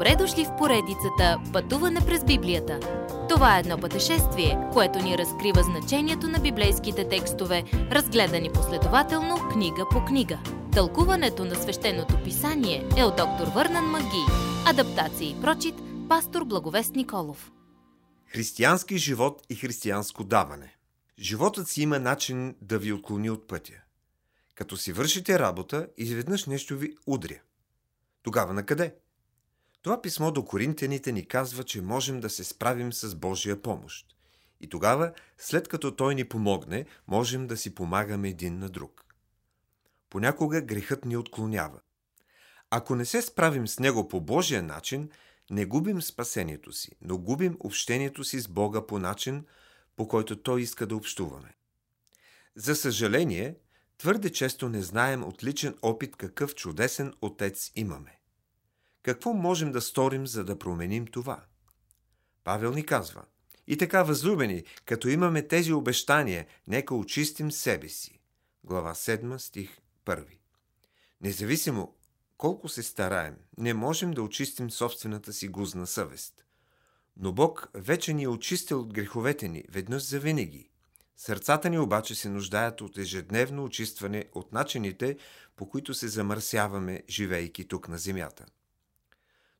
Добре дошли в поредицата Пътуване през Библията. Това е едно пътешествие, което ни разкрива значението на библейските текстове, разгледани последователно книга по книга. Тълкуването на свещеното писание е от доктор Върнан Маги. Адаптация и прочит, пастор Благовест Николов. Християнски живот и християнско даване. Животът си има начин да ви отклони от пътя. Като си вършите работа, изведнъж нещо ви удря. Тогава на къде? Това писмо до коринтяните ни казва, че можем да се справим с Божия помощ. И тогава, след като Той ни помогне, можем да си помагаме един на друг. Понякога грехът ни отклонява. Ако не се справим с него по Божия начин, не губим спасението си, но губим общението си с Бога по начин, по който Той иска да общуваме. За съжаление, твърде често не знаем от личен опит какъв чудесен Отец имаме. Какво можем да сторим, за да променим това? Павел ни казва И така, възлюбени, като имаме тези обещания, нека очистим себе си. Глава 7, стих 1. Независимо колко се стараем, не можем да очистим собствената си гузна съвест. Но Бог вече ни е очистил от греховете ни, веднъж за винаги. Сърцата ни обаче се нуждаят от ежедневно очистване от начините, по които се замърсяваме, живейки тук на земята.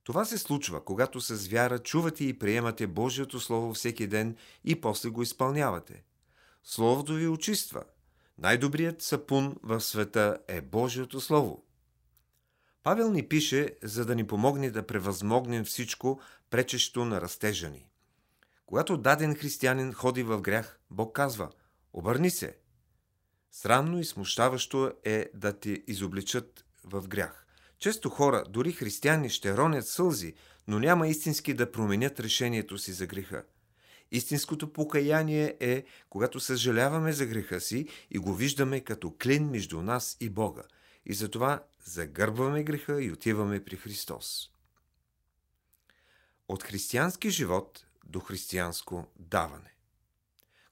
Това се случва, когато с вяра чувате и приемате Божието Слово всеки ден и после го изпълнявате. Словото ви очиства. Най-добрият сапун в света е Божието Слово. Павел ни пише, за да ни помогне да превъзмогнем всичко, пречещо на растежа ни. Когато даден християнин ходи в грях, Бог казва «Обърни се». Срамно и смущаващо е да те изобличат в грях. Често хора, дори християни, ще ронят сълзи, но няма истински да променят решението си за греха. Истинското покаяние е, когато съжаляваме за греха си и го виждаме като клин между нас и Бога. И затова загърбваме греха и отиваме при Христос. От християнски живот до християнско даване.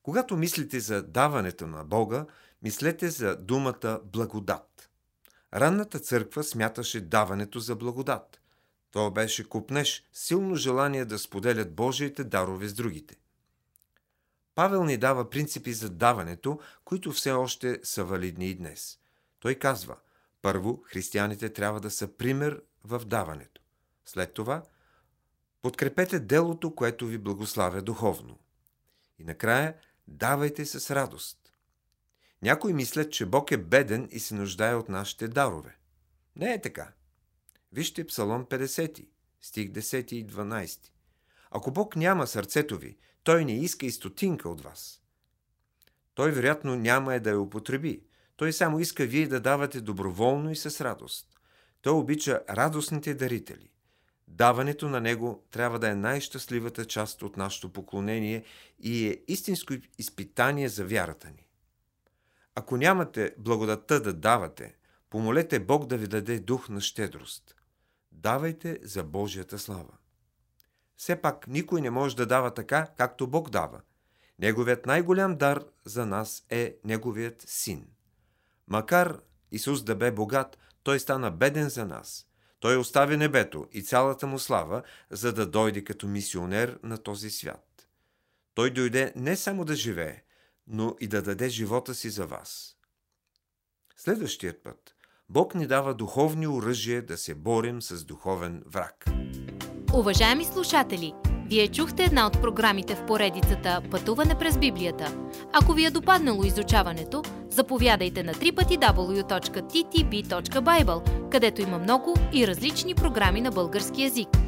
Когато мислите за даването на Бога, мислете за думата благодат. Ранната църква смяташе даването за благодат. То беше купнеш, силно желание да споделят Божиите дарове с другите. Павел ни дава принципи за даването, които все още са валидни и днес. Той казва, първо, християните трябва да са пример в даването. След това, подкрепете делото, което ви благославя духовно. И накрая, давайте с радост. Някои мислят, че Бог е беден и се нуждае от нашите дарове. Не е така. Вижте Псалом 50, стих 10 и 12. Ако Бог няма сърцето ви, Той не иска и стотинка от вас. Той вероятно няма е да я употреби. Той само иска вие да давате доброволно и с радост. Той обича радостните дарители. Даването на Него трябва да е най-щастливата част от нашето поклонение и е истинско изпитание за вярата ни. Ако нямате благодатта да давате, помолете Бог да ви даде дух на щедрост. Давайте за Божията слава. Все пак никой не може да дава така, както Бог дава. Неговият най-голям дар за нас е Неговият син. Макар Исус да бе богат, Той стана беден за нас. Той остави небето и цялата му слава, за да дойде като мисионер на този свят. Той дойде не само да живее, но и да даде живота си за вас. Следващият път Бог ни дава духовни оръжия да се борим с духовен враг. Уважаеми слушатели, вие чухте една от програмите в поредицата Пътуване през Библията. Ако ви е допаднало изучаването, заповядайте на www.ttb.bible, където има много и различни програми на български язик –